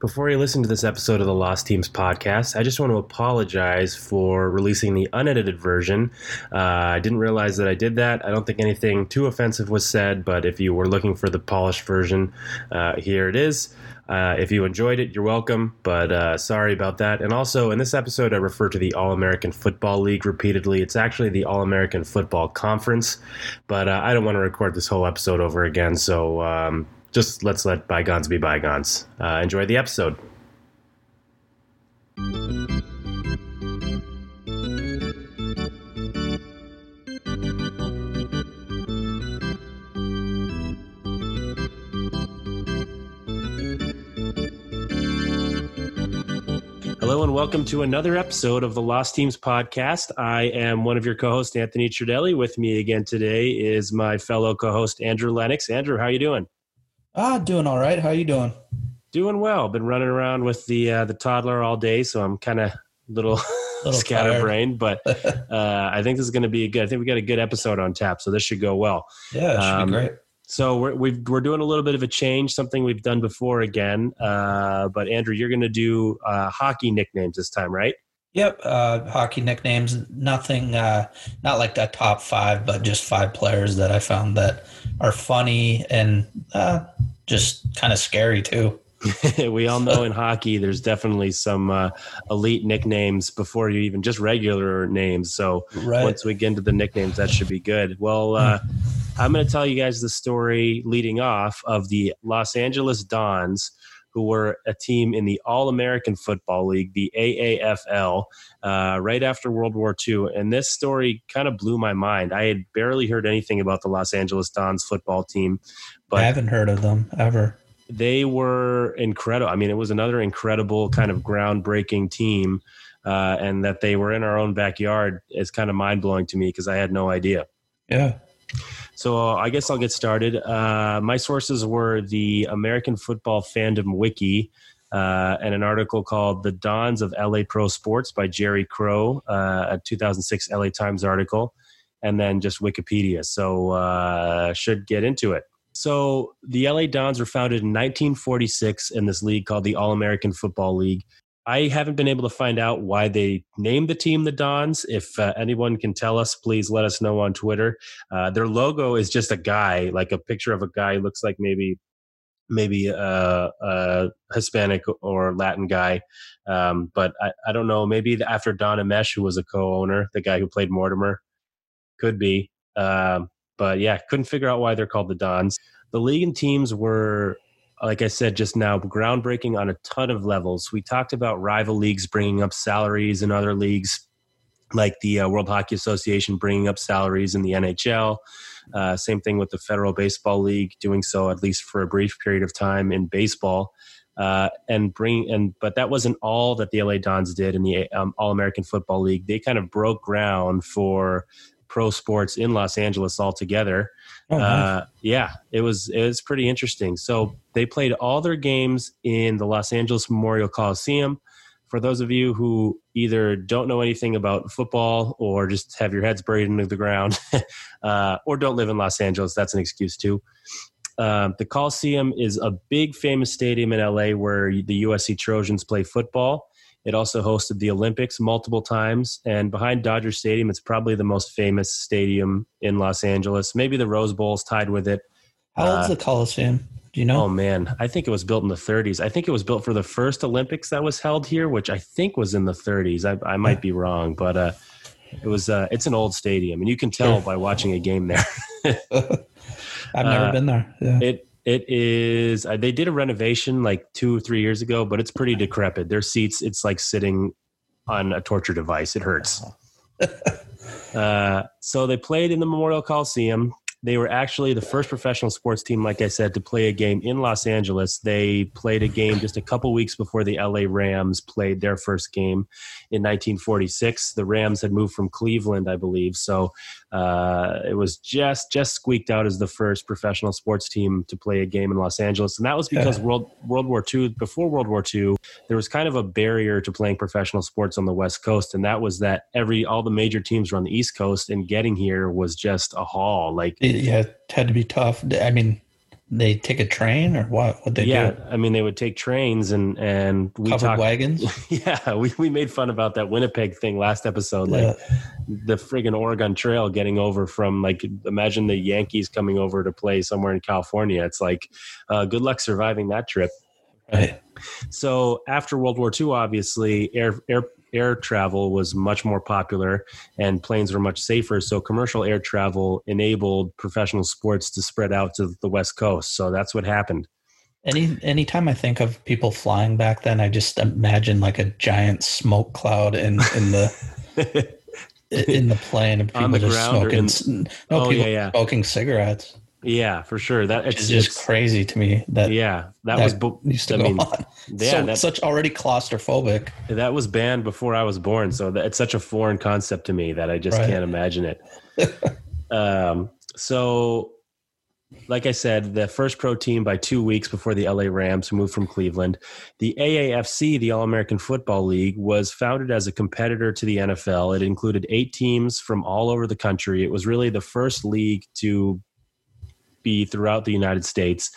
Before you listen to this episode of the Lost Teams podcast, I just want to apologize for releasing the unedited version. Uh, I didn't realize that I did that. I don't think anything too offensive was said, but if you were looking for the polished version, uh, here it is. Uh, if you enjoyed it, you're welcome, but uh, sorry about that. And also, in this episode, I refer to the All American Football League repeatedly. It's actually the All American Football Conference, but uh, I don't want to record this whole episode over again, so um, just let's let bygones be bygones. Uh, enjoy the episode. Hello and welcome to another episode of the Lost Teams podcast. I am one of your co-hosts, Anthony Tridelli. With me again today is my fellow co-host Andrew Lennox. Andrew, how are you doing? Ah, doing all right. How are you doing? Doing well. Been running around with the uh, the toddler all day, so I'm kind of little, little scatterbrained. But uh, I think this is going to be a good. I think we got a good episode on tap, so this should go well. Yeah, it should um, be great. So we're we are doing a little bit of a change, something we've done before again. Uh, but Andrew, you're going to do uh, hockey nicknames this time, right? Yep, uh, hockey nicknames. Nothing, uh, not like the top five, but just five players that I found that are funny and uh, just kind of scary too. we all know in hockey, there's definitely some uh, elite nicknames before you even just regular names. So right. once we get into the nicknames, that should be good. Well, uh, hmm. I'm going to tell you guys the story leading off of the Los Angeles Dons who were a team in the All American Football League, the AAFL, uh, right after World War II. And this story kind of blew my mind. I had barely heard anything about the Los Angeles Dons football team. But I haven't heard of them ever. They were incredible. I mean, it was another incredible kind of groundbreaking team. Uh, and that they were in our own backyard is kind of mind blowing to me because I had no idea. Yeah. So uh, I guess I'll get started. Uh, my sources were the American Football Fandom Wiki uh, and an article called "The Dons of LA Pro Sports" by Jerry Crowe, uh, a 2006 LA Times article, and then just Wikipedia. So uh, should get into it. So the LA Dons were founded in 1946 in this league called the All American Football League. I haven't been able to find out why they named the team the Dons. If uh, anyone can tell us, please let us know on Twitter. Uh, their logo is just a guy, like a picture of a guy looks like maybe maybe a, a Hispanic or Latin guy. Um, but I, I, don't know. Maybe after Don Ameche, who was a co-owner, the guy who played Mortimer, could be. Um, but yeah, couldn't figure out why they're called the Dons. The league and teams were like I said just now, groundbreaking on a ton of levels. We talked about rival leagues bringing up salaries in other leagues, like the uh, World Hockey Association bringing up salaries in the NHL. Uh, same thing with the Federal Baseball League doing so, at least for a brief period of time in baseball. Uh, and bring and but that wasn't all that the LA Dons did in the um, All American Football League. They kind of broke ground for pro sports in Los Angeles altogether. Oh, nice. uh, yeah, it was it was pretty interesting. So they played all their games in the Los Angeles Memorial Coliseum. For those of you who either don't know anything about football or just have your heads buried into the ground, uh, or don't live in Los Angeles, that's an excuse too. Uh, the Coliseum is a big, famous stadium in LA where the USC Trojans play football. It also hosted the Olympics multiple times. And behind Dodger Stadium, it's probably the most famous stadium in Los Angeles. Maybe the Rose Bowl is tied with it. How old is uh, the Coliseum? Do you know? Oh, man. I think it was built in the 30s. I think it was built for the first Olympics that was held here, which I think was in the 30s. I, I might be wrong, but uh, it was uh, it's an old stadium, and you can tell by watching a game there. I've never uh, been there. Yeah. It it is. Uh, they did a renovation like two or three years ago, but it's pretty decrepit. Their seats, it's like sitting on a torture device. It hurts. uh, so they played in the Memorial Coliseum. They were actually the first professional sports team, like I said, to play a game in Los Angeles. They played a game just a couple weeks before the LA Rams played their first game in 1946. The Rams had moved from Cleveland, I believe. So uh, it was just just squeaked out as the first professional sports team to play a game in Los Angeles, and that was because yeah. World World War II. Before World War II, there was kind of a barrier to playing professional sports on the West Coast, and that was that every all the major teams were on the East Coast, and getting here was just a haul. Like yeah, it had to be tough. I mean, they take a train or what? What they do? yeah, do? I mean they would take trains and and we Covered talked. wagons. Yeah, we, we made fun about that Winnipeg thing last episode. Like Yeah. the friggin' Oregon Trail getting over from like imagine the Yankees coming over to play somewhere in California. It's like uh, good luck surviving that trip. Right. So after World War II, obviously air air air travel was much more popular and planes were much safer. So commercial air travel enabled professional sports to spread out to the West Coast. So that's what happened. Any anytime I think of people flying back then, I just imagine like a giant smoke cloud in in the in the plane and people just smoking. in- no, Oh, people yeah, yeah. smoking cigarettes. Yeah, for sure. That it's just it's- crazy to me. That yeah, that, that was bu- used to I go mean, on. yeah, so, that- such already claustrophobic. that was banned before I was born. So that, it's such a foreign concept to me that I just Right. can't imagine it. um, so, like I said, the first pro team by two weeks before the LA Rams who moved from Cleveland. The AAFC, the All American Football League, was founded as a competitor to the NFL. It included eight teams from all over the country. It was really the first league to be throughout the United States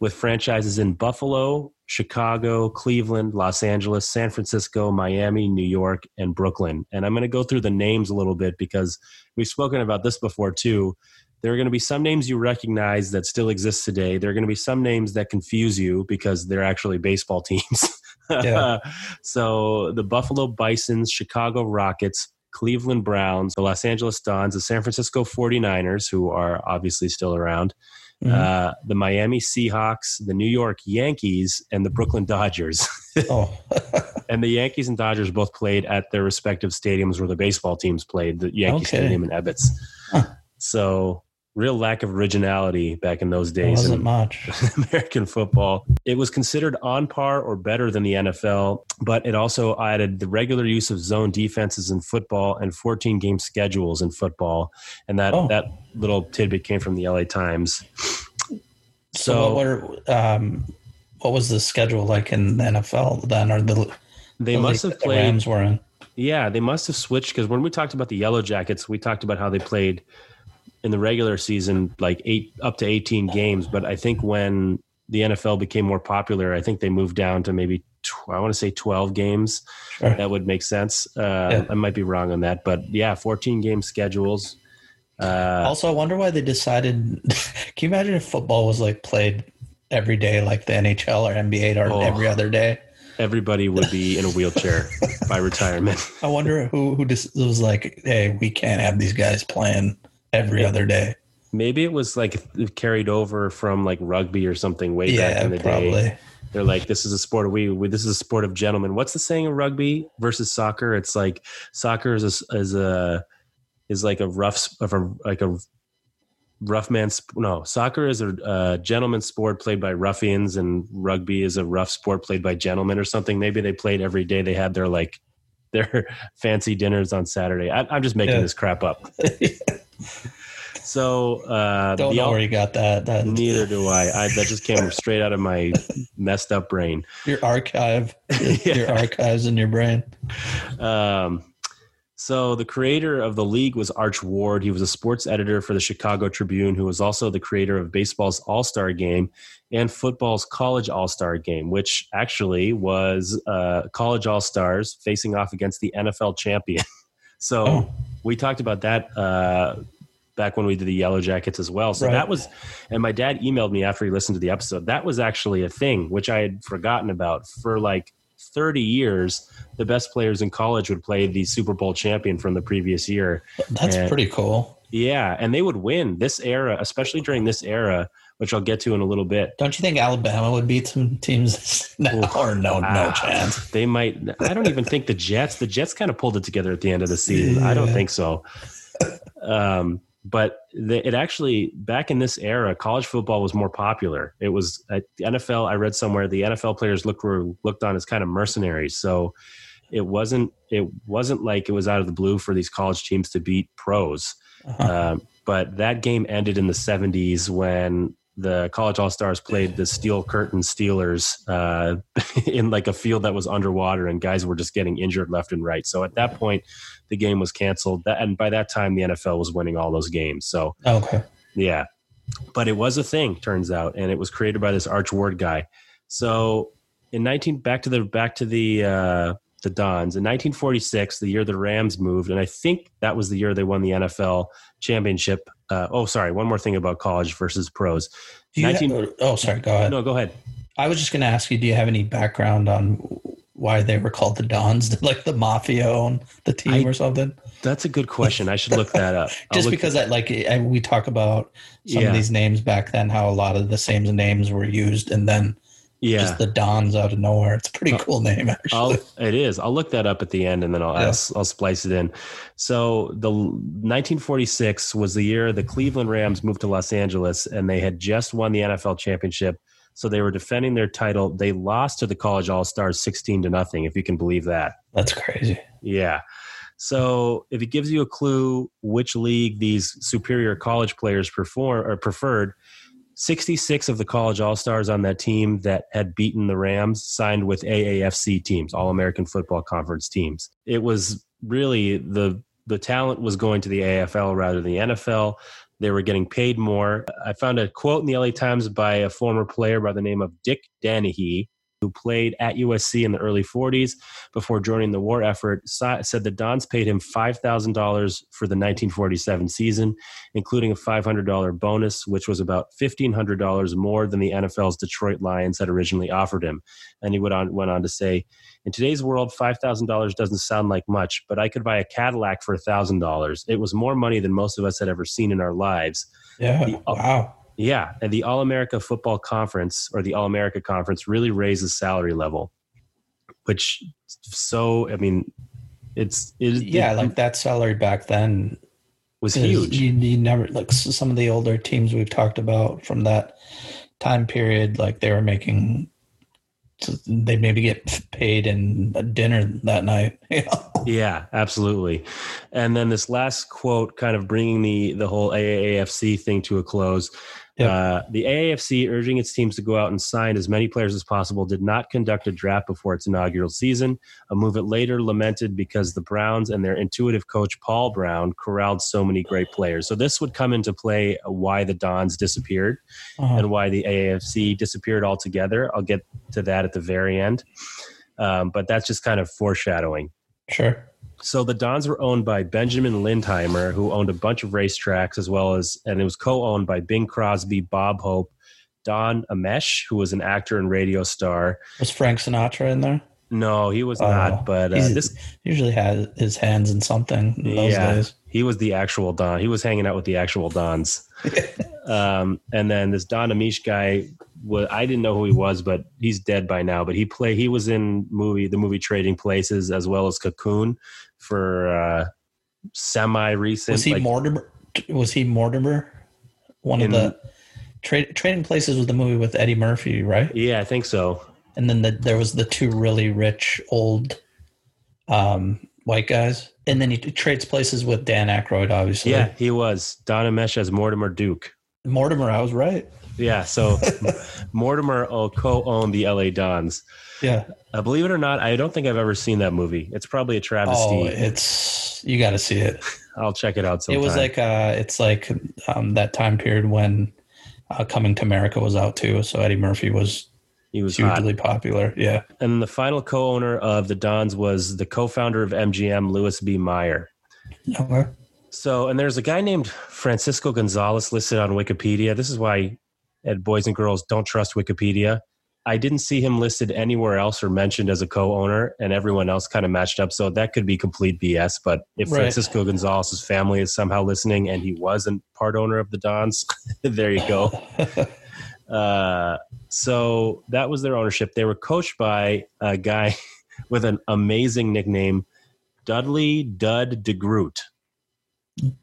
with franchises in Buffalo, Chicago, Cleveland, Los Angeles, San Francisco, Miami, New York, and Brooklyn. And I'm going to go through the names a little bit because we've spoken about this before too. There are going to be some names you recognize that still exist today. There are going to be some names that confuse you because they're actually baseball teams. Yeah. so the Buffalo Bisons, Chicago Rockets, Cleveland Browns, the Los Angeles Dons, the San Francisco 49ers, who are obviously still around, Mhm. uh, the Miami Seahawks, the New York Yankees, and the Brooklyn Dodgers. oh, and the Yankees and Dodgers both played at their respective stadiums where the baseball teams played, the Yankee Okay. Stadium and Ebbets. Huh. So, real lack of originality back in those it days wasn't in much. American football. It was considered on par or better than the NFL, but it also added the regular use of zone defenses in football and 14 game schedules in football. And that, Oh. that little tidbit came from the LA Times. So, So- what were um, what was the schedule like in the NFL then, or the They the must have played. Rams were in? Yeah, they must have switched because when we talked about the Yellow Jackets, we talked about how they played in the regular season like eight up to 18 games. But I think when the NFL became more popular, I think they moved down to maybe tw- I want to say 12 games. Sure. That would make sense. Uh, Yeah. I might be wrong on that, but yeah, 14 game schedules. Uh, also, I wonder why they decided. can you imagine if football was like played every day, like the NHL or NBA, or Oh. every other day? everybody would be in a wheelchair by retirement. I wonder who who just was like, "Hey, we can't have these guys playing every other day." Maybe it was like carried over from like rugby or something way back in the probably. day. They're like, this is a sport of we, we. This is a sport of gentlemen. What's the saying of rugby versus soccer? It's like soccer is a, is a is like a rough of a like a rough man. No, soccer is a, uh gentleman sport played by ruffians, and rugby is a rough sport played by gentlemen or something. Maybe they played every day. They had their like their fancy dinners on Saturday. I, I'm just making Yeah. this crap up. So uh, Don't know al- where you got that. that Neither do I. I. That just came straight out of my messed up brain. your archive, your, Yeah. your archives in your brain. Um, so the creator of the league was Arch Ward. He was a sports editor for the Chicago Tribune, who was also the creator of baseball's All Star Game and football's College All Star Game, which actually was uh, College All Stars facing off against the NFL champion. so Oh. we talked about that uh, back when we did the Yellow Jackets as well. So Right. that was, and my dad emailed me after he listened to the episode. That was actually a thing which I had forgotten about for like 30 years. The best players in college would play the Super Bowl champion from the previous year. That's And- pretty cool. Yeah, and they would win this era, especially during this era, which I'll get to in a little bit. Don't you think Alabama would beat some teams now, or no, no Ah, chance? They might. I don't even think the Jets. The Jets kind of pulled it together at the end of the season. I don't think so. Um, but the, it actually back in this era, college football was more popular. It was at the NFL. I read somewhere the NFL players looked were looked on as kind of mercenaries. So it wasn't it wasn't like it was out of the blue for these college teams to beat pros. Uh-huh. Um, but that game ended in the 70s when the college all stars played the steel curtain steelers uh, in like a field that was underwater and guys were just getting injured left and right so at that point the game was canceled that, and by that time the nfl was winning all those games so Okay. yeah but it was a thing, turns out, and it was created by this Arch Ward guy. So in 19 back to the back to the uh, the Dons in 1946, the year the Rams moved, and I think that was the year they won the NFL championship. Uh, oh, sorry, one more thing about college versus pros. 19, have, oh, sorry, go ahead. No, go ahead. I was just going to ask you, do you have any background on why they were called the Dons? Like the mafia own the team I, or something? That's a good question. I should look that up. just because I like I, we talk about some yeah. of these names back then, how a lot of the same names were used, and then yeah. just the Dons out of nowhere. It's a pretty uh, cool name, actually. I'll, it is. I'll look that up at the end, and then I'll yeah. I'll, I'll splice it in. So the 1946 was the year the Cleveland Rams moved to Los Angeles, and they had just won the NFL championship so they were defending their title. They lost to the College All Stars 16 to nothing, if you can believe that. That's crazy. Yeah. So if it gives you a clue which league these superior college players perform or preferred, 66 of the college all stars on that team that had beaten the Rams signed with AAFC teams, All American Football Conference teams. It was really the the talent was going to the AFL rather than the NFL. They were getting paid more. I found a quote in the LA Times by a former player by the name of Dick Danehe, who played at USC in the early 40s before joining the war effort, said the Dons paid him $5,000 for the 1947 season, including a $500 bonus, which was about $1,500 more than the NFL's Detroit Lions had originally offered him. And he went on, went on to say, in today's world, $5,000 doesn't sound like much, but I could buy a Cadillac for $1,000. It was more money than most of us had ever seen in our lives. Yeah. The, wow. Yeah, and the All America Football Conference or the All America Conference really raises salary level, which so I mean, it's it, yeah, it, like that salary back then was huge. You, you never like some of the older teams we've talked about from that time period, like they were making they maybe get paid in dinner that night. Yeah, absolutely. And then this last quote, kind of bringing the the whole AAFC thing to a close. Yep. Uh, the AAFC, urging its teams to go out and sign as many players as possible, did not conduct a draft before its inaugural season, a move it later lamented because the Browns and their intuitive coach, Paul Brown, corralled so many great players. So, this would come into play why the Dons disappeared uh-huh. and why the AAFC disappeared altogether. I'll get to that at the very end. Um, but that's just kind of foreshadowing. Sure. So the Dons were owned by Benjamin Lindheimer, who owned a bunch of racetracks as well as, and it was co-owned by Bing Crosby, Bob Hope, Don Ameche, who was an actor and radio star. Was Frank Sinatra in there? No, he was not. Oh, but uh, this usually had his hands in something. In yeah, days. he was the actual Don. He was hanging out with the actual Dons. um, and then this Don Ameche guy was I didn't know who he was, but he's dead by now. But he play he was in movie the movie Trading Places as well as Cocoon for uh, semi recent. Was he like, Mortimer? Was he Mortimer? One in, of the tra- Trading Places was the movie with Eddie Murphy, right? Yeah, I think so. And then the, there was the two really rich old um, white guys, and then he trades places with Dan Aykroyd, obviously. Yeah, he was Don Ameche as Mortimer Duke. Mortimer, I was right. Yeah, so Mortimer co-owned the LA Dons. Yeah, uh, believe it or not, I don't think I've ever seen that movie. It's probably a travesty. Oh, it's you got to see it. I'll check it out. Sometime. It was like uh, it's like um, that time period when uh, Coming to America was out too. So Eddie Murphy was he was hugely hot. popular. Yeah, and the final co-owner of the Dons was the co-founder of MGM, Louis B. Mayer. Okay. So, and there's a guy named Francisco Gonzalez listed on Wikipedia. This is why, at boys and girls, don't trust Wikipedia. I didn't see him listed anywhere else or mentioned as a co-owner, and everyone else kind of matched up. So that could be complete BS. But if right. Francisco Gonzalez's family is somehow listening and he wasn't part owner of the Dons, there you go. uh, so that was their ownership. They were coached by a guy with an amazing nickname, Dudley Dud DeGroot.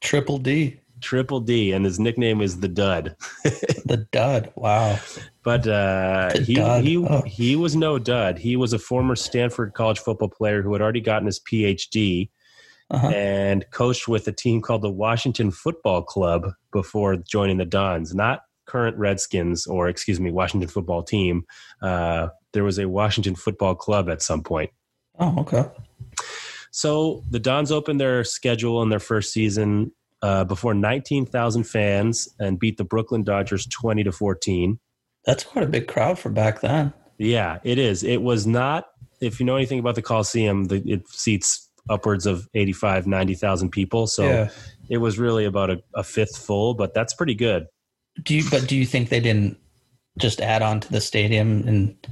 Triple D. Triple D, and his nickname is the Dud. the Dud. Wow. But uh, he dud. he oh. he was no dud. He was a former Stanford college football player who had already gotten his PhD uh-huh. and coached with a team called the Washington Football Club before joining the Dons. Not current Redskins or excuse me, Washington football team. Uh, there was a Washington Football Club at some point. Oh, okay. So the Dons opened their schedule in their first season uh, before 19,000 fans and beat the Brooklyn Dodgers 20 to 14. That's quite a big crowd for back then. Yeah, it is. It was not, if you know anything about the Coliseum, the, it seats upwards of 85, 90,000 people. So Yeah. it was really about a, a fifth full, but that's pretty good. Do you? But do you think they didn't just add on to the stadium and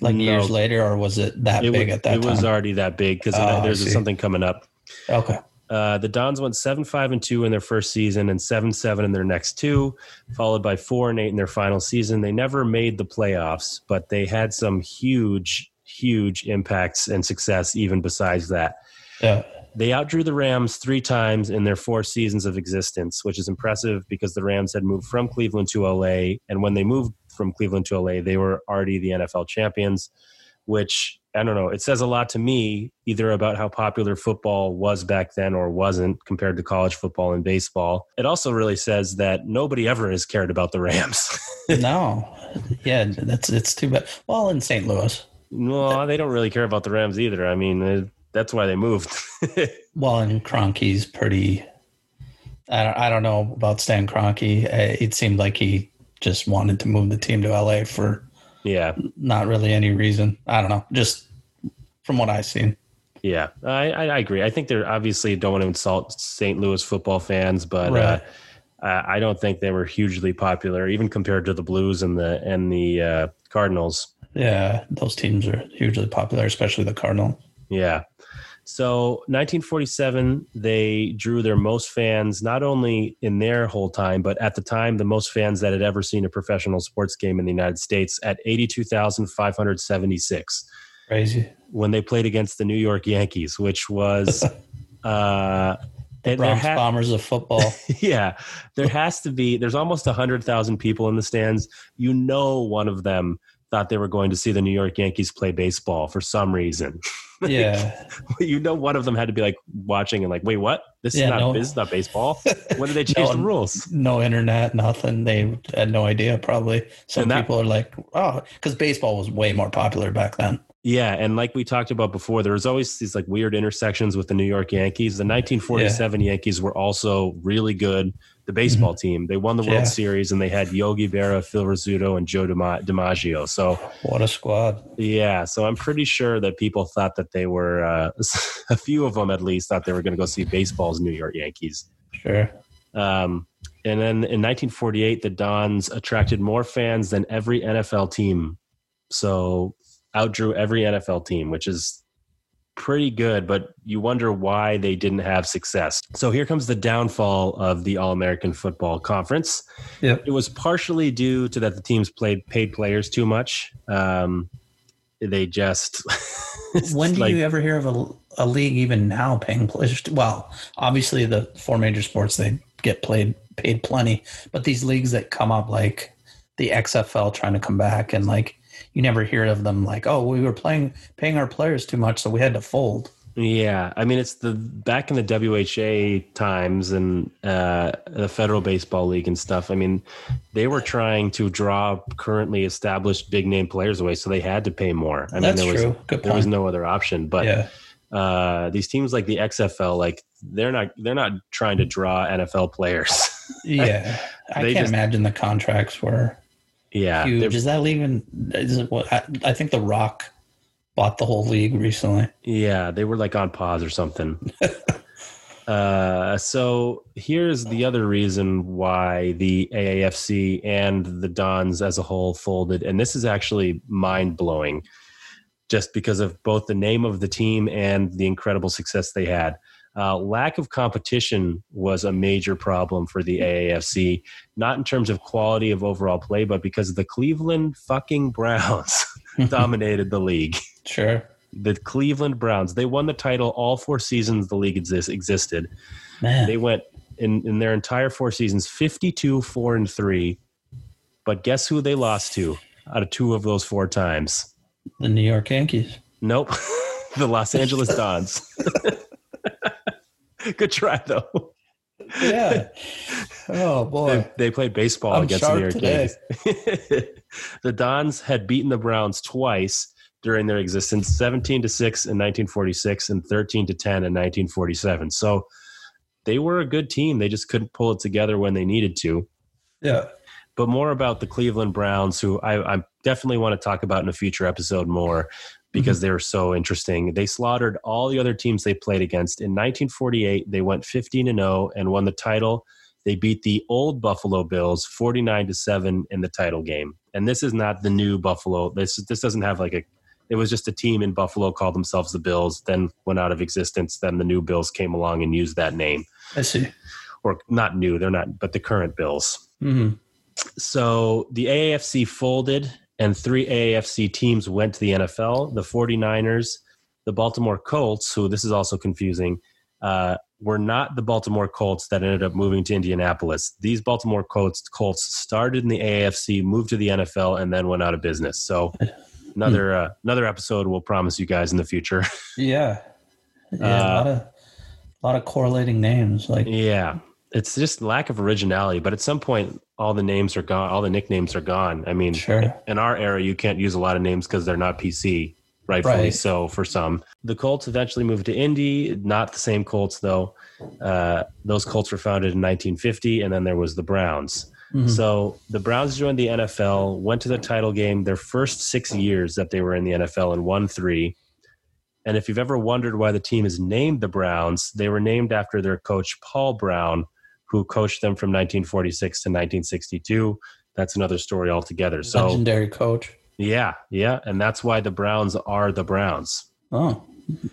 like No. years later, or was it that It, big wa- at that it time? was already that big because Oh, there's something coming up. okay. Uh, the Dons went seven five and two in their first season and seven seven in their next two, followed by four and eight in their final season. They never made the playoffs, but they had some huge, huge impacts and success even besides that. Yeah. They outdrew the Rams three times in their four seasons of existence, which is impressive because the Rams had moved from Cleveland to LA. And when they moved from Cleveland to LA, they were already the NFL champions, which I don't know. It says a lot to me, either about how popular football was back then or wasn't compared to college football and baseball. It also really says that nobody ever has cared about the Rams. no. Yeah, that's it's too bad. Well, in St. Louis. no, they don't really care about the Rams either. I mean, uh, that's why they moved. Well, and Kroenke's pretty. I don't, I don't know about Stan Kroenke. Uh, It seemed like he just wanted to move the team to LA for yeah. not really any reason. I don't know. Just from what I've seen. Yeah, I, I agree. I think they're obviously don't want to insult St. Louis football fans, but Right. uh, I I don't think they were hugely popular, even compared to the Blues and the and the uh, Cardinals. Yeah, those teams are hugely popular, especially the Cardinal. Yeah. So 1947, they drew their most fans, not only in their whole time, but at the time, the most fans that had ever seen a professional sports game in the United States at 82,576 Crazy. when they played against the New York Yankees, which was. Uh, and there Bronx ha- Bombers of football. yeah, there has to be. There's almost hundred thousand people in the stands. You know, one of them thought they were going to see the New York Yankees play baseball for some reason. yeah. you know, one of them had to be like watching and like, wait, what? This Yeah, is not no. this is not baseball. When did they change No, the rules? No internet, nothing. They had no idea, probably. Some that- people are like, oh, because baseball was way more popular back then. Yeah, and like we talked about before, there was always these like weird intersections with the New York Yankees. The 1947 Yankees were also really good. The baseball team, they won the World Mm-hmm. Yeah. Series, and they had Yogi Berra, Phil Rizzuto, and Joe Dima- DiMaggio. So What a squad. Yeah, so I'm pretty sure that people thought that they were uh, a few of them at least thought they were going to go see baseball's New York Yankees. Sure. Um, and then in 1948, the Dons attracted more fans than every NFL team, so outdrew every NFL team, which is pretty good. But you wonder why they didn't have success. So here comes the downfall of the All American Football Conference. Yep. It was partially due to that the teams played paid players too much. Um, they just When do like- you ever hear of a, a league even now paying players? Well, obviously the four major sports they get played paid plenty, but these leagues that come up like the XFL trying to come back and like you never hear of them like oh we were playing paying our players too much so we had to fold. Yeah, I mean it's the back in the WHA times and uh, the Federal Baseball League and stuff. I mean, they were trying to draw currently established big name players away, so they had to pay more. I That's mean, there was true. Good there was no other option. But yeah, uh, these teams like the XFL, like they're not they're not trying to draw NFL players. yeah. I can't just- imagine the contracts were yeah, huge. Is that even? Is it what? I, I think The Rock bought the whole league recently. Yeah, they were like on pause or something. uh, so here's the other reason why the AAFC and the Dons as a whole folded, and this is actually mind blowing, just because of both the name of the team and the incredible success they had. Uh, lack of competition was a major problem for the AAFC, not in terms of quality of overall play, but because the Cleveland fucking Browns dominated the league Sure. the Cleveland Browns. They won the title all four seasons the league exist, existed. Man. They went in, in their entire four seasons 52, 4, and 3. But guess who they lost to out of two of those four times? the New York Yankees. Nope. the Los Angeles Dons. Good try, though. Yeah. Oh boy. they played baseball I'm against the New York sharp today. Yankees. the Dons had beaten the Browns twice during their existence 17 to 6 in 1946 and 13 to 10 in 1947. So they were a good team. They just couldn't pull it together when they needed to. Yeah. But more about the Cleveland Browns, who I, I definitely want to talk about in a future episode more because mm-hmm. they were so interesting. They slaughtered all the other teams they played against. In 1948, they went 15 and 0 and won the title. They beat the old Buffalo Bills 49 to 7 in the title game. And this is not the new Buffalo. This this doesn't have like a it was just a team in Buffalo called themselves the Bills, then went out of existence. Then the new Bills came along and used that name. I see. Or not new, they're not, but the current Bills. Mm-hmm. So the AAFC folded and three AAFC teams went to the NFL the 49ers, the Baltimore Colts, who this is also confusing, uh, were not the Baltimore Colts that ended up moving to Indianapolis. These Baltimore Colts, Colts started in the AAFC, moved to the NFL, and then went out of business. So another uh, another episode we'll promise you guys in the future. yeah, yeah, uh, a lot of a lot of correlating names. Like yeah, it's just lack of originality. But at some point, all the names are gone. All the nicknames are gone. I mean, sure. in our era, you can't use a lot of names because they're not PC. Rightfully right. so for some. The Colts eventually moved to Indy. Not the same Colts though. Uh, those Colts were founded in 1950, and then there was the Browns. Mm-hmm. So the Browns joined the NFL, went to the title game their first six years that they were in the NFL, and won three. And if you've ever wondered why the team is named the Browns, they were named after their coach Paul Brown, who coached them from 1946 to 1962. That's another story altogether. So legendary coach. Yeah, yeah, and that's why the Browns are the Browns. Oh,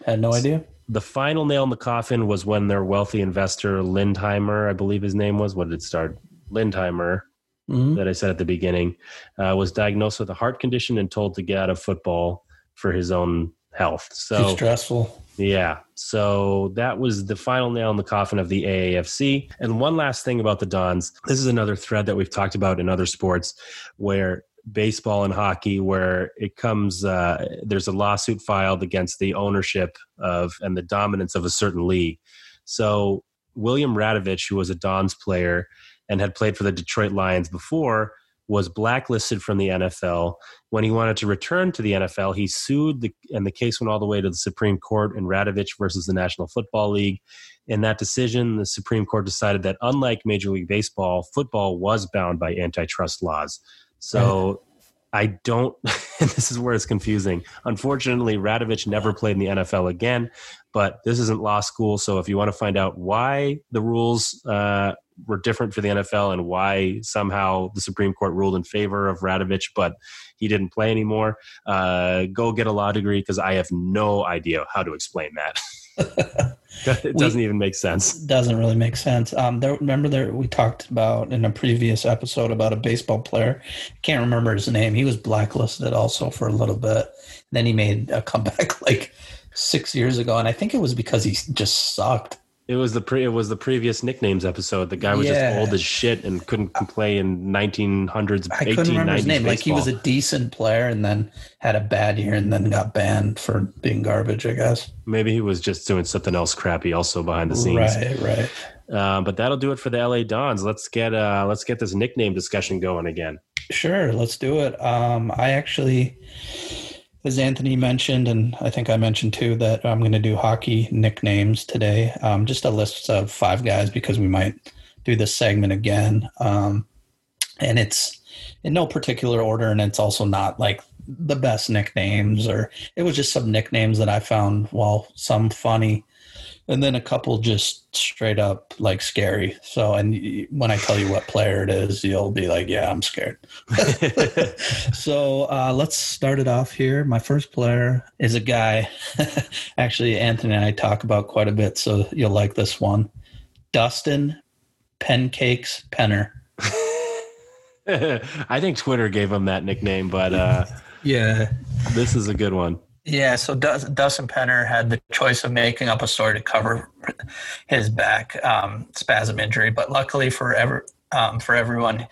had no idea. The final nail in the coffin was when their wealthy investor Lindheimer, I believe his name was, what did it start? Lindheimer, mm-hmm. that I said at the beginning, uh, was diagnosed with a heart condition and told to get out of football for his own health. So Too stressful. Yeah. So that was the final nail in the coffin of the AAFC. And one last thing about the Dons this is another thread that we've talked about in other sports where baseball and hockey where it comes uh, there's a lawsuit filed against the ownership of and the dominance of a certain league so william radovich who was a dons player and had played for the detroit lions before was blacklisted from the NFL. When he wanted to return to the NFL, he sued, the, and the case went all the way to the Supreme Court in Radovich versus the National Football League. In that decision, the Supreme Court decided that unlike Major League Baseball, football was bound by antitrust laws. So I don't, this is where it's confusing. Unfortunately, Radovich never played in the NFL again, but this isn't law school. So if you want to find out why the rules uh, were different for the NFL and why somehow the Supreme Court ruled in favor of Radovich, but he didn't play anymore. Uh, go get a law degree because I have no idea how to explain that. it doesn't we, even make sense. Doesn't really make sense. Um, there, remember there we talked about in a previous episode about a baseball player. Can't remember his name. He was blacklisted also for a little bit. Then he made a comeback like six years ago, and I think it was because he just sucked. It was the pre. It was the previous nicknames episode. The guy was yeah. just old as shit and couldn't play in 1900s. I couldn't remember his name. Baseball. Like he was a decent player and then had a bad year and then got banned for being garbage. I guess maybe he was just doing something else crappy also behind the scenes. Right, right. Uh, but that'll do it for the LA Dons. Let's get uh, let's get this nickname discussion going again. Sure, let's do it. Um, I actually as Anthony mentioned, and I think I mentioned too, that I'm going to do hockey nicknames today. Um, just a list of five guys because we might do this segment again. Um, and it's in no particular order, and it's also not like the best nicknames, or it was just some nicknames that I found, well, some funny, and then a couple just straight up like scary. So, and when I tell you what player it is, you'll be like, "Yeah, I'm scared." so, uh, let's start it off here. My first player is a guy. actually, Anthony and I talk about quite a bit, so you'll like this one. Dustin Pancakes Penner. I think Twitter gave him that nickname, but uh, yeah, this is a good one. Yeah, so Dustin Penner had the choice of making up a story to cover his back um, spasm injury, but luckily for ever um, for everyone,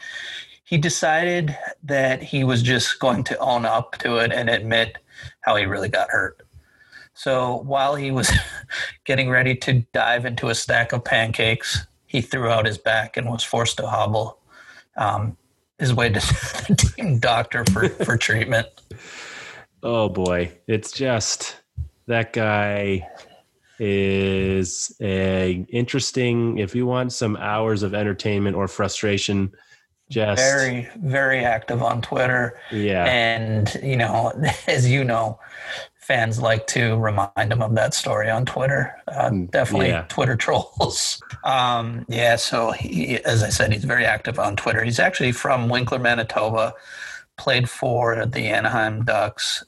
he decided that he was just going to own up to it and admit how he really got hurt. So while he was getting ready to dive into a stack of pancakes, he threw out his back and was forced to hobble um, his way to the team doctor for, for treatment oh boy, it's just that guy. is a interesting. If you want some hours of entertainment or frustration, just very very active on Twitter. yeah, And you know, as you know, fans like to remind him of that story on Twitter. Uh, definitely yeah. Twitter trolls. Um, yeah, so he, as I said, he's very active on Twitter. He's actually from Winkler, Manitoba. Played for the Anaheim Ducks,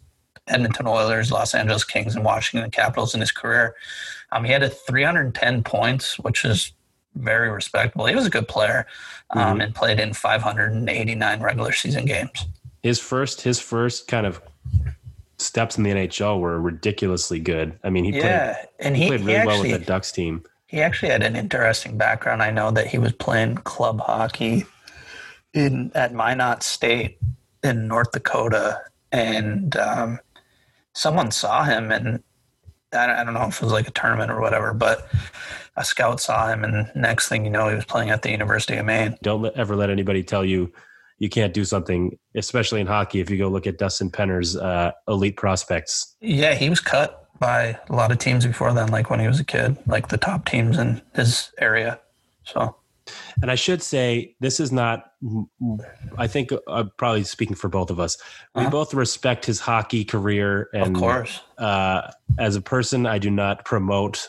Edmonton Oilers, Los Angeles Kings, and Washington Capitals in his career. Um, he had a 310 points, which is very respectable. He was a good player um, and played in 589 regular season games. his first his first kind of steps in the NHL were ridiculously good. I mean, he played Yeah, and he he, played he really well with the Ducks team. he actually had an interesting background. I know that he was playing club hockey in at Minot State in North Dakota, and um, someone saw him, and I don't, know if it was like a tournament or whatever, but a scout saw him, and next thing you know, he was playing at the University of Maine. Don't let, ever let anybody tell you you can't do something, especially in hockey. If you go look at Dustin Penner's uh, elite prospects, Yeah, he was cut by a lot of teams before then, like when he was a kid, like the top teams in his area. So and I should say this is not. I think I'm probably speaking for both of us. We Uh-huh. both respect his hockey career, and of course, uh, as a person, I do not promote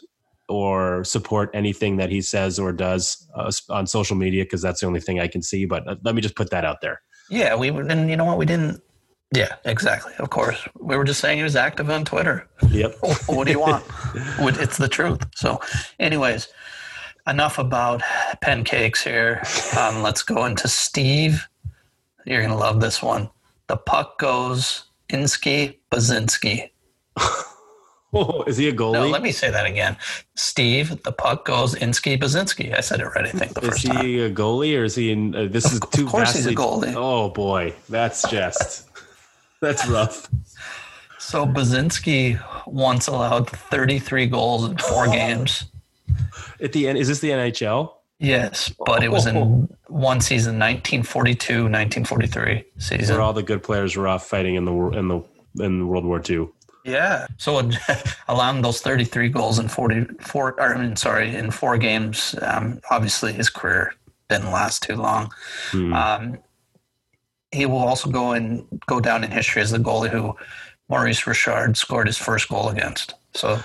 or support anything that he says or does uh, on social media because that's the only thing I can see. But uh, let me just put that out there. Yeah, we and you know what? We didn't. Yeah, exactly. Of course, we were just saying he was active on Twitter. Yep. what do you want? It's the truth. So, anyways, enough about pancakes here. Um, let's go into Steve. You're gonna love this one. The puck goes Insky Buzinski. Oh, is he a goalie? No, let me say that again. Steve, the puck goes Insky Buzinski. I said it right. I think the is first he time. a goalie or is he in? Uh, this is too. Of course he's a goalie. Oh boy, that's just that's rough. So Buzinski once allowed 33 goals in four games. At the end, is this the NHL? Yes, but it was in one season, 1942, 1943 season. Where all the good players were off fighting in the in the in World War II. Yeah. So allowing those 33 goals in 44, or, I mean, sorry, in four games, um, obviously his career didn't last too long. Hmm. Um, he will also go and go down in history as the goalie who Maurice Richard scored his first goal against. So That's,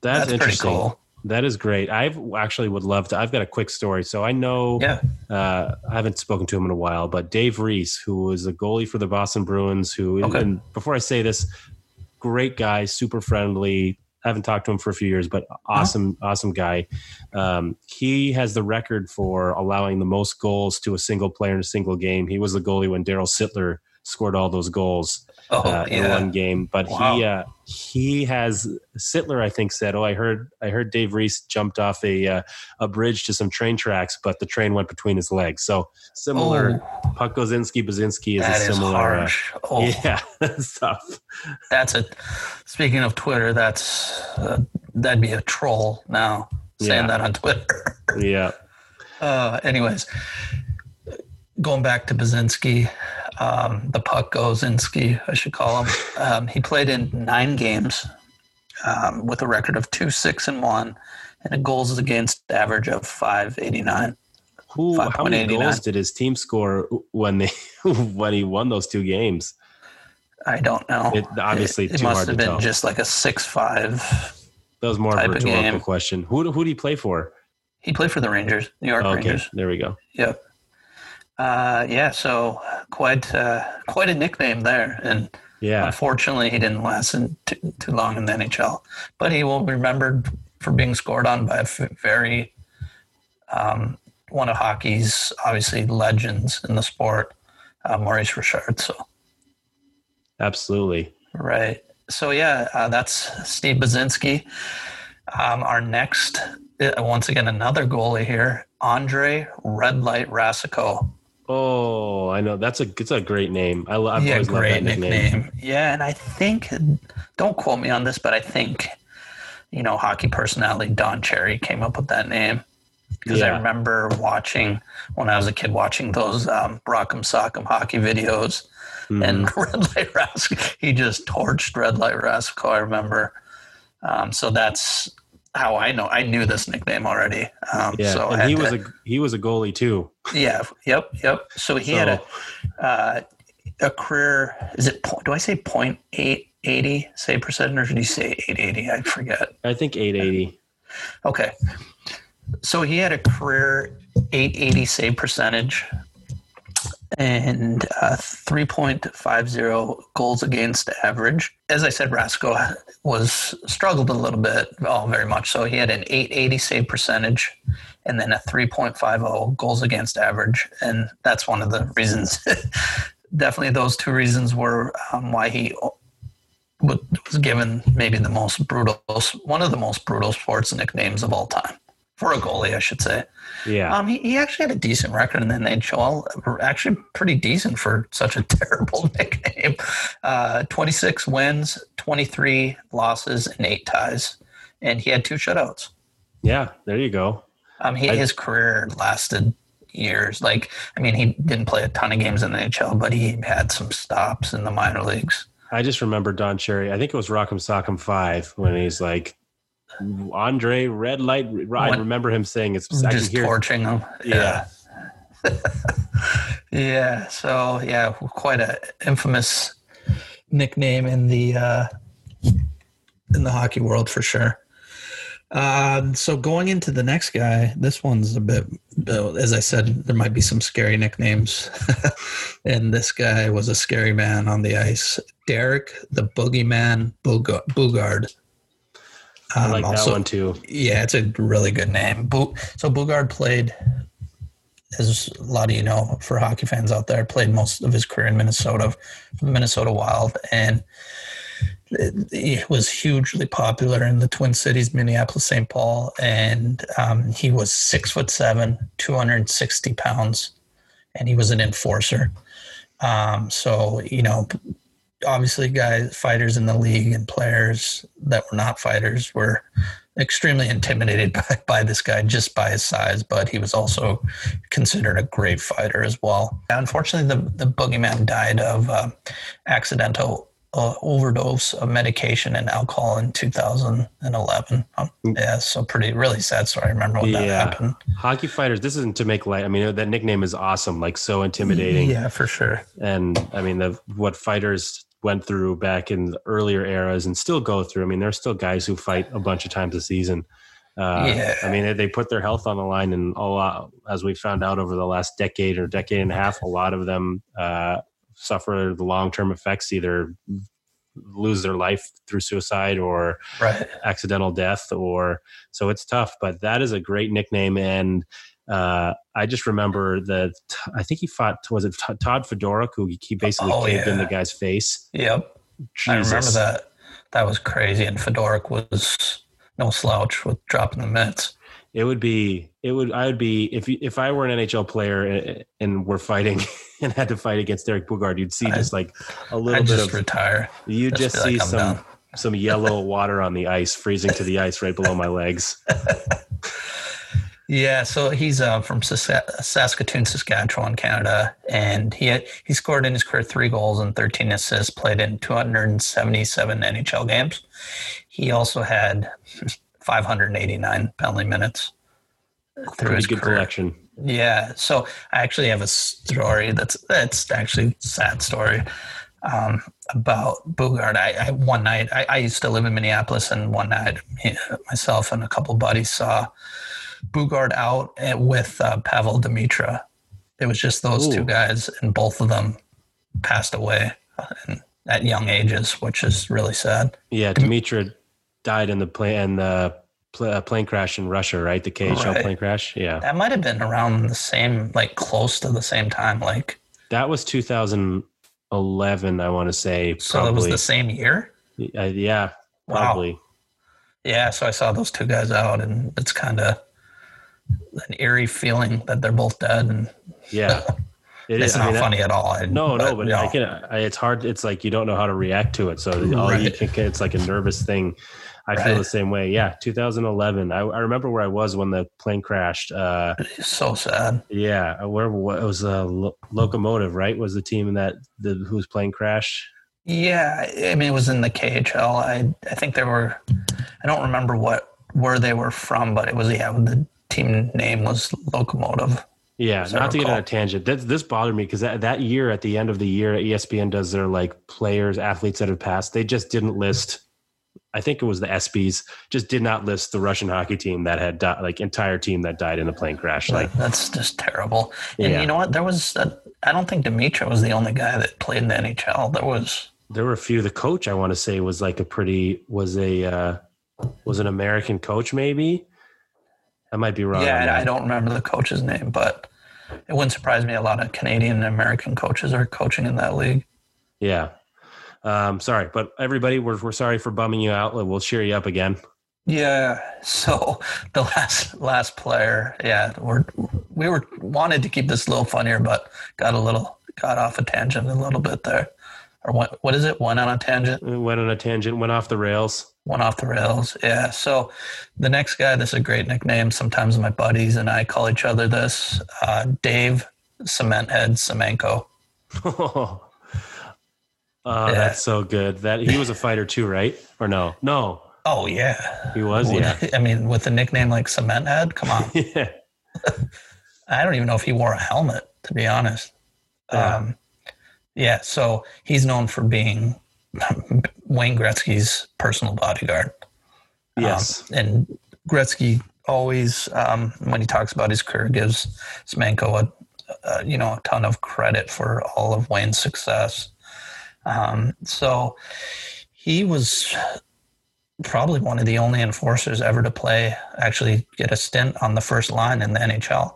that's, pretty interesting. cool. That is great. I've actually would love to. I've got a quick story. So I know Yeah. uh, I haven't spoken to him in a while, but Dave Reece, who was a goalie for the Boston Bruins, who Okay. and before I say this, great guy, super friendly. I haven't talked to him for a few years, but awesome, awesome guy. Um, he has the record for allowing the most goals to a single player in a single game. He was the goalie when Darryl Sittler scored all those goals Oh, uh, in one game. But he uh, he has Sittler, I think, said, "Oh, I heard I heard Dave Reece jumped off a uh, a bridge to some train tracks, but the train went between his legs." So similar. Oh, Puck Gozinski Buzinski is a is similar. uh. Oh, yeah, that's tough. That's a. Speaking of Twitter, that's uh, that'd be a troll now saying Yeah. that on Twitter. Yeah, Uh, anyways, going back to Buzinski, um, the puck goes Inski, I should call him. Um, he played in nine games um, with a record of two six and one, and a goals against average of five eighty nine. who? How many goals did his team score when they when he won those two games? I don't know. It obviously it too must have been tell. just like a six five. that was more of a of rhetorical question. Who who did he play for? He played for the Rangers, New York Okay, Rangers. there we go. Yep. Uh, yeah, so quite uh, quite a nickname there, and Yeah, unfortunately, he didn't last in too, too long in the NHL. But he will be remembered for being scored on by a very um, one of hockey's obviously legends in the sport, uh, Maurice Richard. So absolutely. right. So yeah, uh, that's Steve Buzinski. Um, our next, uh, once again, another goalie here, Andre Red Light Racicot. Oh, I know. That's a it's a great name. I, love. Yeah, great that nickname. nickname. Yeah, and I think, don't quote me on this, but I think, you know, hockey personality Don Cherry came up with that name because I remember watching when I was a kid watching those um, Rock'em Sock'em hockey videos. Mhm. And Red Light Rask, he just torched Red Light Rascal. I remember. Um, so that's how I know. I knew this nickname already. Um, Yeah, so and he to- was a he was a goalie too. yeah, yep, yep. So he had a uh, a career. Is it? Do I say point eight eighty save percentage, or did you say eight eighty? I forget. I think 880. Okay. So he had a career 880 save percentage and uh, 3.50 goals against average. As I said, Racicot was struggled a little bit, oh, very much so. He had an 880 save percentage and then a 3.50 goals against average. And that's one of the reasons. Definitely those two reasons were um, why he was given maybe the most brutal, one of the most brutal sports nicknames of all time for a goalie, I should say. Yeah. Um, he, he actually had a decent record in the NHL, actually pretty decent for such a terrible nickname. Uh, 26 wins, 23 losses, and eight ties. And he had two shutouts. yeah. There you go. Um, he, I- his career lasted years. Like, I mean, he didn't play a ton of games in the NHL, but he had some stops in the minor leagues. I just remember Don Cherry. I think it was Rock'em Sock'em Five when he's like, Andre, red light. I remember him saying it's. I Just hear. torching him. Yeah. Yeah. So yeah, quite a infamous nickname in the uh, in the hockey world for sure. Um, so going into the next guy, this one's a bit, as I said, there might be some scary nicknames, and this guy was a scary man on the ice. Derek the Boogeyman Boog- Boogaard. I Um, like that also- one too. yeah, it's a really good name. So Boogaard played, as a lot of you know, for hockey fans out there, played most of his career in Minnesota, Minnesota Wild, and he was hugely popular in the Twin Cities, Minneapolis, St. Paul, and um, he was six foot seven, two hundred and sixty pounds, and he was an enforcer. Um, so you know, obviously guys fighters in the league and players that were not fighters were extremely intimidated by, by this guy just by his size but he was also considered a great fighter as well unfortunately the, the boogeyman died of uh, accidental uh, overdose of medication and alcohol in 2011 um, yeah so pretty really sad story i remember when that Yeah. happened Hockey fighters. This isn't to make light. I mean, that nickname is awesome. Like so intimidating. yeah for sure and I mean the what fighters went through back in the earlier eras and still go through. I mean, there's still guys who fight a bunch of times a season. Uh, Yeah. I mean, they, they put their health on the line, and a lot, as we found out over the last decade or decade and a half, a lot of them uh, suffer the long term effects, either lose their life through suicide or right accidental death or so it's tough but that is a great nickname and uh, I just remember that I think he fought was it Todd Fedoruk who he basically Oh, caved in the guy's face. yep I remember Jesus. that. That was crazy. And Fedoruk was no slouch with dropping the mitts. It would be it would I would be if if I were an NHL player and, and we're fighting and had to fight against Derek Boogaard, you'd see just like a little I'd bit just of retire. you just just see like, some done. some yellow water on the ice freezing to the ice right below my legs. Yeah, so he's uh, from Saskatoon, Saskatchewan, Canada, and he had, he scored in his career three goals and 13 assists. Played in 277 NHL games. He also had 589 penalty minutes through Pretty his good career. collection. Yeah, so I actually have a story that's that's actually a sad story um, about Boogaard. I, I one night I, I used to live in Minneapolis, and one night myself and a couple buddies saw Boogaard out eh, with uh, Pavel Demitra. It was just those Ooh. two guys, and both of them passed away uh, at young ages, which is really sad. Yeah, Demitra died in the plane and the pl- uh, plane crash in Russia, right? The KHL Right. plane crash. Yeah, That might have been around the same, like close to the same time, like that was 2011. I want to say so. It was probably. the same year. Uh, yeah, Wow. probably. Yeah, so I saw those two guys out, and it's kind of an eerie feeling that they're both dead, and Yeah, it it's is. I not mean, that- funny at all. I- No, no, but you I can. I, it's hard. It's like you don't know how to react to it. So all you Right. can. It's like a nervous thing. I feel the same way. Yeah, 2011. I, I remember where I was when the plane crashed. Uh, so sad. yeah, where what, it was a lo- locomotive, right? Was the team in that the whose plane crash? Yeah, I mean, it was in the KHL. I I think there were. I don't remember what where they were from, but it was yeah, the team name was Locomotive. Yeah, not to get on a tangent. That, this bothered me because that, that year, at the end of the year, ESPN does their like players, athletes that have passed. They just didn't list. I think it was the ESPYS. Just did not list the Russian hockey team that had died, like entire team that died in a plane crash. Like that's just terrible. And yeah. you know what? There was. A, I don't think Demitra was the only guy that played in the NHL. There was. There were a few. The coach, I want to say, was like a pretty was a uh, was an American coach, maybe. I might be wrong. Yeah, I don't remember the coach's name, but it wouldn't surprise me. A lot of Canadian and American coaches are coaching in that league. Yeah. Um, sorry, but everybody, we're we're sorry for bumming you out. We'll cheer you up again. Yeah. So the last last player, yeah, we're we were wanted to keep this a little funnier, but got a little got off a tangent a little bit there. Or what what is it? Went on a tangent. Went on a tangent. Went off the rails one off the rails. Yeah. So the next guy, this is a great nickname. Sometimes my buddies and I call each other this uh, Dave Cementhead Semenko. Oh, uh, yeah. that's so good. That he was a fighter too, right? Or no? No. Oh yeah, he was. Yeah. I mean, with a nickname like Cementhead, come on. yeah. I don't even know if he wore a helmet, to be honest. Yeah. Um, yeah. So he's known for being Wayne Gretzky's personal bodyguard. Yes. Um, and Gretzky always, um, when he talks about his career, gives Semenko a, a, you know a ton of credit for all of Wayne's success. Um, so he was probably one of the only enforcers ever to play, actually get a stint on the first line in the NHL.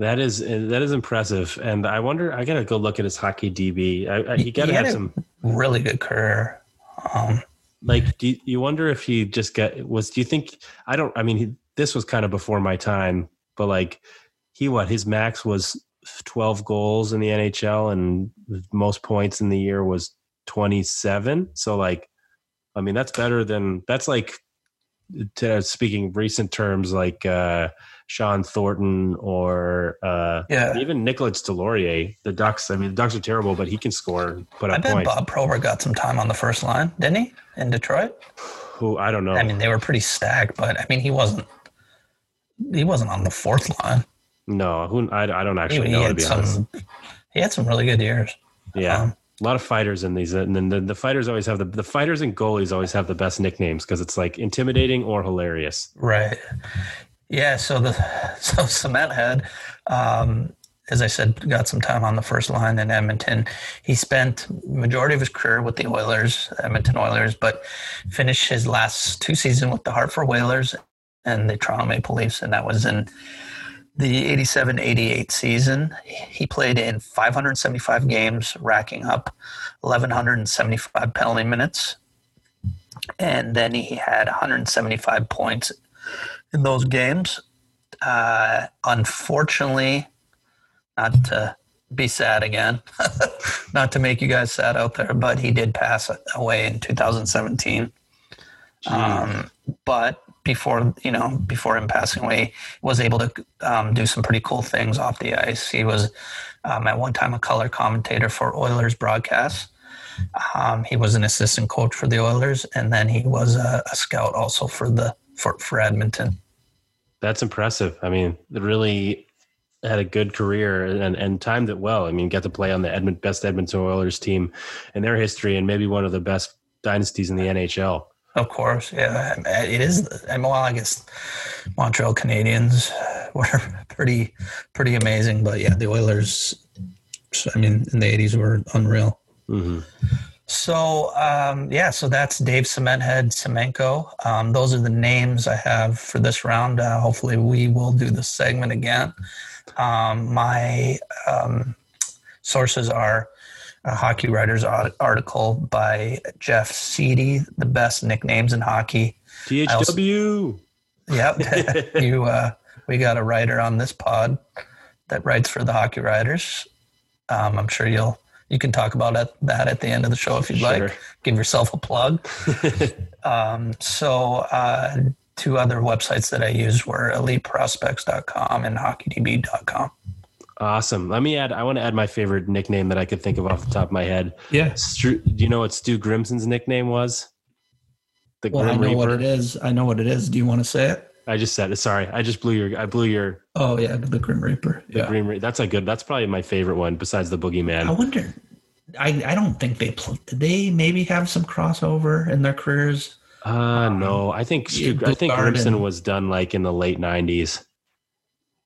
That is that is impressive, and I wonder. I gotta go look at his hockey DB. I, I, you gotta have some really good career. Um, like, do you, you, wonder if he just got was? Do you think? I don't. I mean, he, this was kind of before my time, but like, he what his max was twelve goals in the NHL, and most points in the year was twenty seven. So like, I mean, that's better than that's like. To, speaking recent terms, like. uh Shawn Thornton or uh, yeah. even Nicolas Deslauriers. The Ducks, I mean, the Ducks are terrible, but he can score, put up I bet points. Bob Probert got some time on the first line, didn't he, in Detroit? Who I don't know. I mean, they were pretty stacked, but I mean, he wasn't. He wasn't on the fourth line. No, who I, I don't actually he, know. He to be some, honest, he had some really good years. Yeah. Um, a lot of fighters in these, and then the, the fighters always have the the fighters and goalies always have the best nicknames because it's like intimidating or hilarious. Right. Yeah, so the so Cementhead, um, as I said, got some time on the first line in Edmonton. He spent majority of his career with the Oilers, Edmonton Oilers, but finished his last two seasons with the Hartford Whalers and the Toronto Maple Leafs, and that was in the 87-88 season. He played in 575 games, racking up 1,175 penalty minutes, and then he had 175 points in those games. Uh, unfortunately, not to be sad again, not to make you guys sad out there, but he did pass away in 2017. Um, but before you know, before him passing away, was able to um, do some pretty cool things off the ice. He was um, at one time a color commentator for Oilers broadcasts. Um, he was an assistant coach for the Oilers, and then he was a, a scout also for the for, for Edmonton. That's impressive. I mean, really had a good career and, and timed it well. I mean, got to play on the Edmund, best Edmonton Oilers team in their history and maybe one of the best dynasties in the NHL. Of course, yeah, it is. Well, I guess Montreal Canadiens were pretty pretty amazing, but yeah, the Oilers. I mean, in the '80s were unreal. Mm-hmm. So um, yeah, so that's Dave Cementhead Semenko. Um, those are the names I have for this round. Uh, hopefully, we will do the segment again. Um, my um, sources are a Hockey Writers article by Jeff Seedy, the best nicknames in hockey. THW. yep, you. Uh, we got a writer on this pod that writes for the Hockey Writers. Um, I'm sure you'll you can talk about that at the end of the show if you'd sure. like. Give yourself a plug. um, so, uh, two other websites that I used were eliteprospects.com and hockeydb.com. Awesome. Let me add, I want to add my favorite nickname that I could think of off the top of my head. Yeah. Stu, do you know what Stu Grimson's nickname was? The Well, I Grim know what it is. I know what it is. Do you want to say it? I just said it. Sorry, I just blew your. I blew your. Oh yeah, the Grim Reaper. The Yeah. Green. Re- That's a good. That's probably my favorite one besides the Boogeyman. I wonder. I, I don't think they pl- did they maybe have some crossover in their careers. Uh no, I think Yeah, I think Grimson was done like in the late '90s.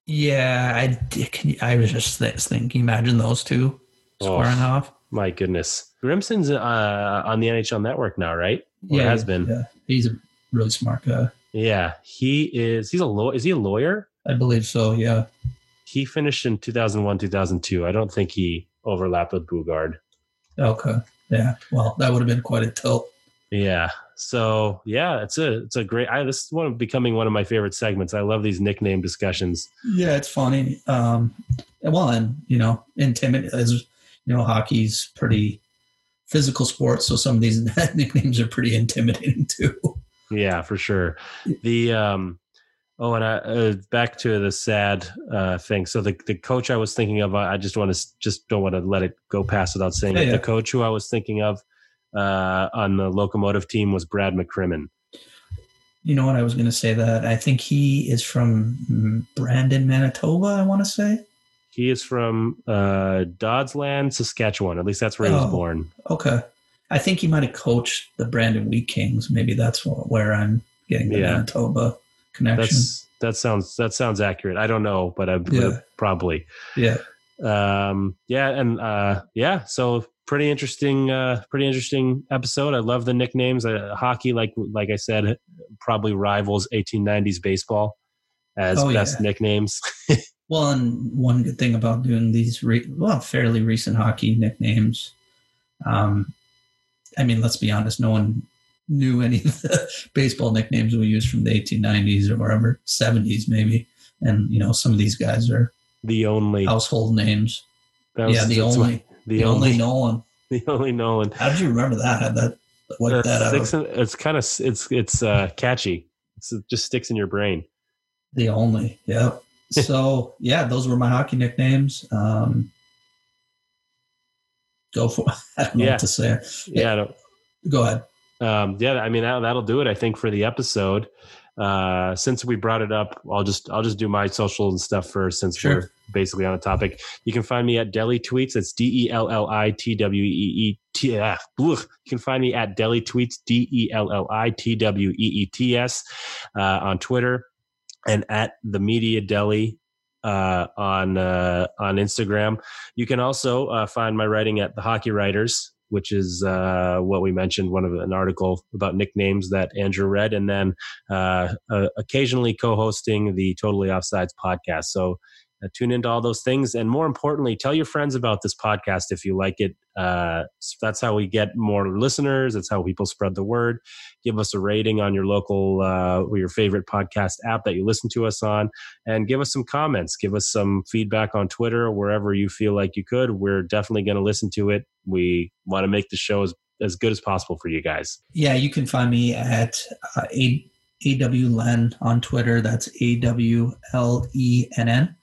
Yeah, I can you, I was just th- thinking. Imagine those two squaring off. My goodness, Grimson's uh, on the NHL Network now, right? Or yeah, has been. Yeah, he's a really smart guy. Yeah, he is. He's a law. Is he a lawyer? I believe so. Yeah. He finished in 2001, 2002. I don't think he overlapped with Boogaard. Okay. Yeah. Well, that would have been quite a tilt. Yeah. So yeah, it's a it's a great. I, this is one of becoming one of my favorite segments. I love these nickname discussions. Yeah, it's funny. Um, well, and you know, intimate as you know, hockey's pretty physical sport, so some of these nicknames are pretty intimidating too. Yeah, for sure. The um oh, and I uh, back to the sad uh thing. So the the coach I was thinking of, I just want to just don't want to let it go past without saying Yeah, it. yeah. The coach who I was thinking of uh on the locomotive team was Brad McCrimmon. You know what? I was going to say that I think he is from mm, Brandon, Manitoba. I want to say. He is from uh Dodsland, Saskatchewan. At least that's where he was Oh. born. Okay. I think he might have coached the Brandon Wheat Kings. Maybe that's where I'm getting the Yeah. Manitoba connection. That's that sounds that sounds accurate. I don't know, but I Yeah. probably. yeah. um yeah and uh yeah so pretty interesting uh pretty interesting episode i love the nicknames uh, hockey like like i said probably rivals 1890s baseball as Oh, best yeah. nicknames Well, and one good thing about doing these, re- well, fairly recent hockey nicknames, um, I mean, let's be honest, no one knew any of the baseball nicknames we used from the 1890s or whatever, 70s maybe. And, you know, some of these guys are the only household names. was- yeah, the only, what- the, the only only Nolan. the only nolan How did you remember that? That, Uh, that out? sticks in- it's kind of it's it's uh catchy it's, it just sticks in your brain The only, yeah. so yeah, those were my hockey nicknames. Um, go for. it. I don't know Yeah. what to say. yeah I don't- Go ahead. um yeah i mean that, that'll do it i think for the episode uh since we brought it up i'll just i'll just do my social and stuff first since Sure. we're basically on a topic you can find me at deli tweets it's d-e-l-l-i-t-w-e-e-t ah, you can find me at deli tweets E d-e-l-l-i-t-w-e-e-t-s uh, on twitter and at the media deli uh, on uh, on Instagram. You can also uh, find my writing at the Hockey Writers, which is uh, what we mentioned, one of an article about nicknames that Andrew read, and then uh, occasionally co-hosting the Totally Offsides podcast. So uh, tune into all those things, and more importantly, tell your friends about this podcast if you like it. Uh, that's how we get more listeners. That's how people spread the word. Give us a rating on your local uh, or your favorite podcast app that you listen to us on and give us some comments. Give us some feedback on Twitter wherever you feel like you could. We're definitely going to listen to it. We want to make the show as, as good as possible for you guys. Yeah, you can find me at uh, A on Twitter. That's A W L E N N.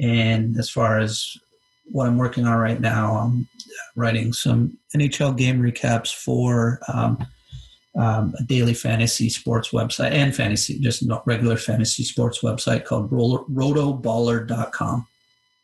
And as far as what I'm working on right now, I'm writing some NHL game recaps for um, um, a daily fantasy sports website and fantasy, just not regular fantasy sports website called rotoballer.com.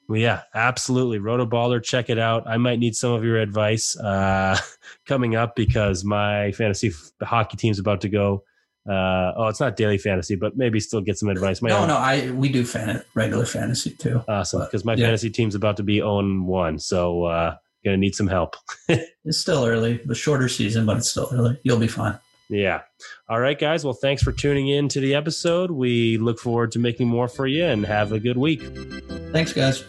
Well, yeah, absolutely. Rotoballer, check it out. I might need some of your advice uh, coming up because my fantasy hockey team's about to go. Uh, oh, it's not daily fantasy, but maybe still get some advice. My No, own- no, I we do fan regular fantasy too. Awesome, because my Yeah. fantasy team's about to be own one, so uh, gonna need some help. It's still early, the shorter season, but it's still early. You'll be fine. Yeah. All right, guys. Well, thanks for tuning in to the episode. We look forward to making more for you and have a good week. Thanks, guys.